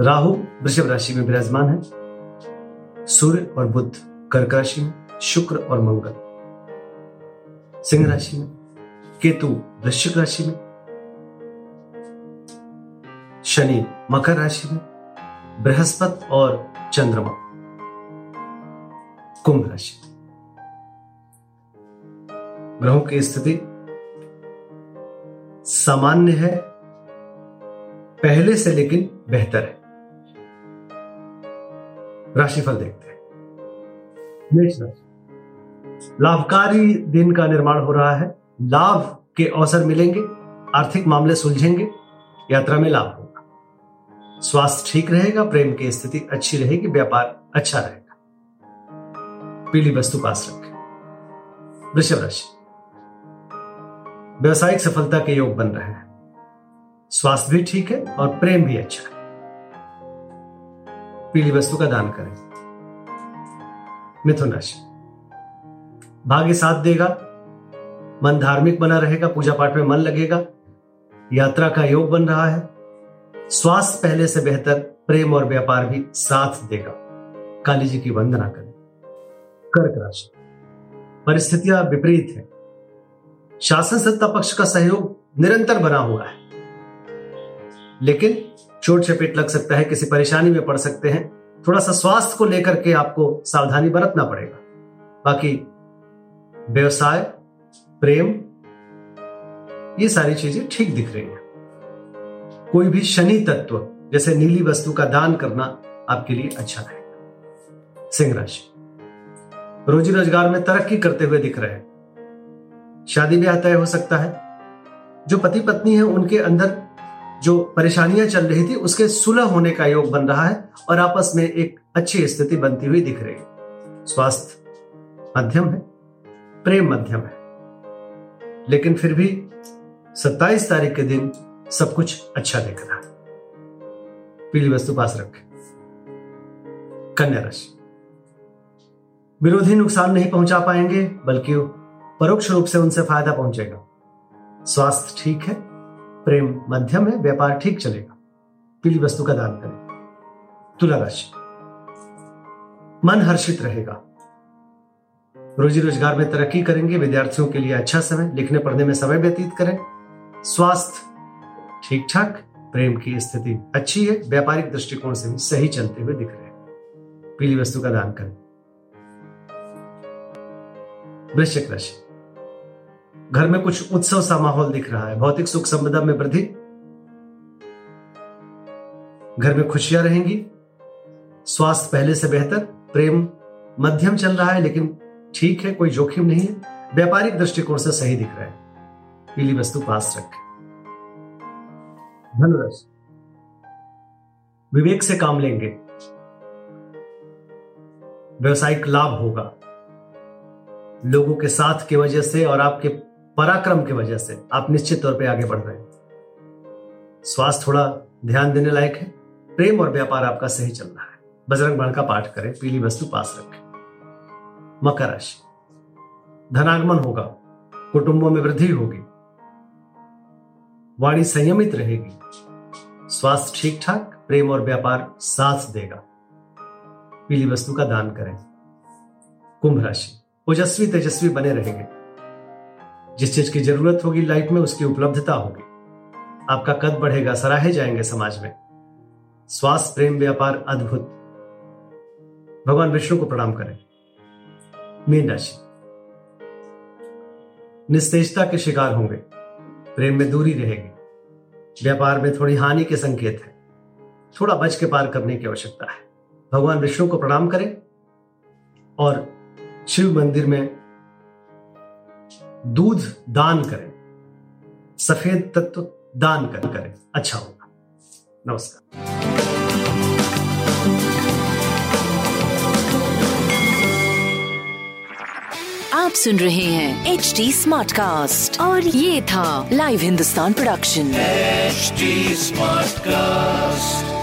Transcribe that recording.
राहु वृषभ राशि में विराजमान है। सूर्य और बुद्ध कर्क राशि में, शुक्र और मंगल। सिंह राशि में, केतु वृश्चिक राशि में। शनि मकर राशि में, बृहस्पति और चंद्रमा। कुंभ राशि ग्रहों की स्थिति सामान्य है, पहले से लेकिन बेहतर है। राशिफल देखते हैं। मेष राशि। लाभकारी दिन का निर्माण हो रहा है। लाभ के अवसर मिलेंगे, आर्थिक मामले सुलझेंगे, यात्रा में लाभ होगा। स्वास्थ्य ठीक रहेगा, प्रेम की स्थिति अच्छी रहेगी, व्यापार अच्छा रहेगा। पीली वस्तु पास रखें। वृषभ राशि। व्यवसायिक सफलता के योग बन रहे हैं। स्वास्थ्य भी ठीक है और प्रेम भी अच्छा है। पीली वस्तु का दान करें। मिथुन राशि। भाग्य साथ देगा, मन धार्मिक बना रहेगा पूजा पाठ में मन लगेगा, यात्रा का योग बन रहा है, स्वास्थ्य पहले से बेहतर, प्रेम और व्यापार भी साथ देगा। काली जी की वंदना करें। कर्क राशि। परिस्थितियाँ विपरीत है। शासन सत्ता पक्ष का सहयोग निरंतर बना हुआ है। लेकिन चोट चपेट लग सकता है, किसी परेशानी में पड़ सकते हैं। थोड़ा सा स्वास्थ्य को लेकर के आपको सावधानी बरतना पड़ेगा। बाकी व्यवसाय, प्रेम, ये सारी चीज़ें ठीक दिख रही हैं। कोई भी शनि तत्व, जैसे नीली वस्तु का दान करना आपके लिए अच्छा रहेगा। सिंह राशि। रोजी रोज़गार में तरक्की करते हुए दिख रहे हैं। शादी ब्याह तय हो सकता है। जो पति पत्नी है, उनके अंदर जो परेशानियाँ चल रही थी, उसके सुलह होने का योग बन रहा है और आपस में एक अच्छी स्थिति बनती हुई दिख रही स्वास्थ्य मध्यम है, प्रेम मध्यम है। लेकिन फिर भी 27 तारीख के दिन सब कुछ अच्छा दिख रहा है। पीली वस्तु पास रखें। कन्या राशि। विरोधी नुकसान नहीं पहुँचा पाएँगे, बल्कि परोक्ष रूप से उनसे फ़ायदा पहुंचेगा। स्वास्थ्य ठीक है प्रेम मध्यम है, व्यापार ठीक चलेगा। पीली वस्तु का दान करें। तुला राशि। मन हर्षित रहेगा। रोजी रोज़गार में तरक्की करेंगे, विद्यार्थियों के लिए अच्छा समय, लिखने पढ़ने में समय व्यतीत करें। स्वास्थ्य ठीक ठाक, प्रेम की स्थिति अच्छी है, व्यापारिक दृष्टिकोण से भी सही चलते हुए दिख रहे हैं। पीली वस्तु का दान करें। वृश्चिक राशि। घर में कुछ उत्सव सा माहौल दिख रहा है। भौतिक सुख संपदा में वृद्धि। घर में खुशियाँ रहेंगी। स्वास्थ्य पहले से बेहतर, प्रेम मध्यम चल रहा है, लेकिन ठीक है, कोई जोखिम नहीं है। व्यापारिक दृष्टिकोण से सही दिख रहा है। पीली वस्तु पास रखें। विवेक से काम लेंगे। व्यवसायिक लाभ होगा। लोगों के साथ की वजह से और आपके पराक्रम की वजह से आप निश्चित तौर पर आगे बढ़ रहे हैं। स्वास्थ्य थोड़ा ध्यान देने लायक है। प्रेम और व्यापार आपका सही चल रहा है। बजरंग बाण का पाठ करें, पीली वस्तु पास रखें। मकर राशि। धनागमन होगा। कुटुंबों में वृद्धि होगी। वाणी संयमित रहेगी। स्वास्थ्य ठीक ठाक प्रेम और व्यापार साथ देगा। पीली वस्तु का दान करें। कुंभ राशि। ओजस्वी तेजस्वी बने रहेंगे। जिस चीज़ की ज़रूरत होगी लाइफ में, उसकी उपलब्धता होगी। आपका कद बढ़ेगा, सराहे जाएँगे समाज में। स्वास्थ्य प्रेम, व्यापार, अद्भुत। भगवान विष्णु को प्रणाम करें। मीन राशि। निस्तेजता के शिकार होंगे। प्रेम में दूरी रहेगी। व्यापार में थोड़ी हानि के संकेत है। थोड़ा बच के पार करने की आवश्यकता है। भगवान विष्णु को प्रणाम करें। और शिव मंदिर में दूध दान करें। सफ़ेद तत्व दान कर करें। अच्छा होगा। नमस्कार। आप सुन रहे हैं एच डी स्मार्ट कास्ट और ये था live Hindustan production HD smart cast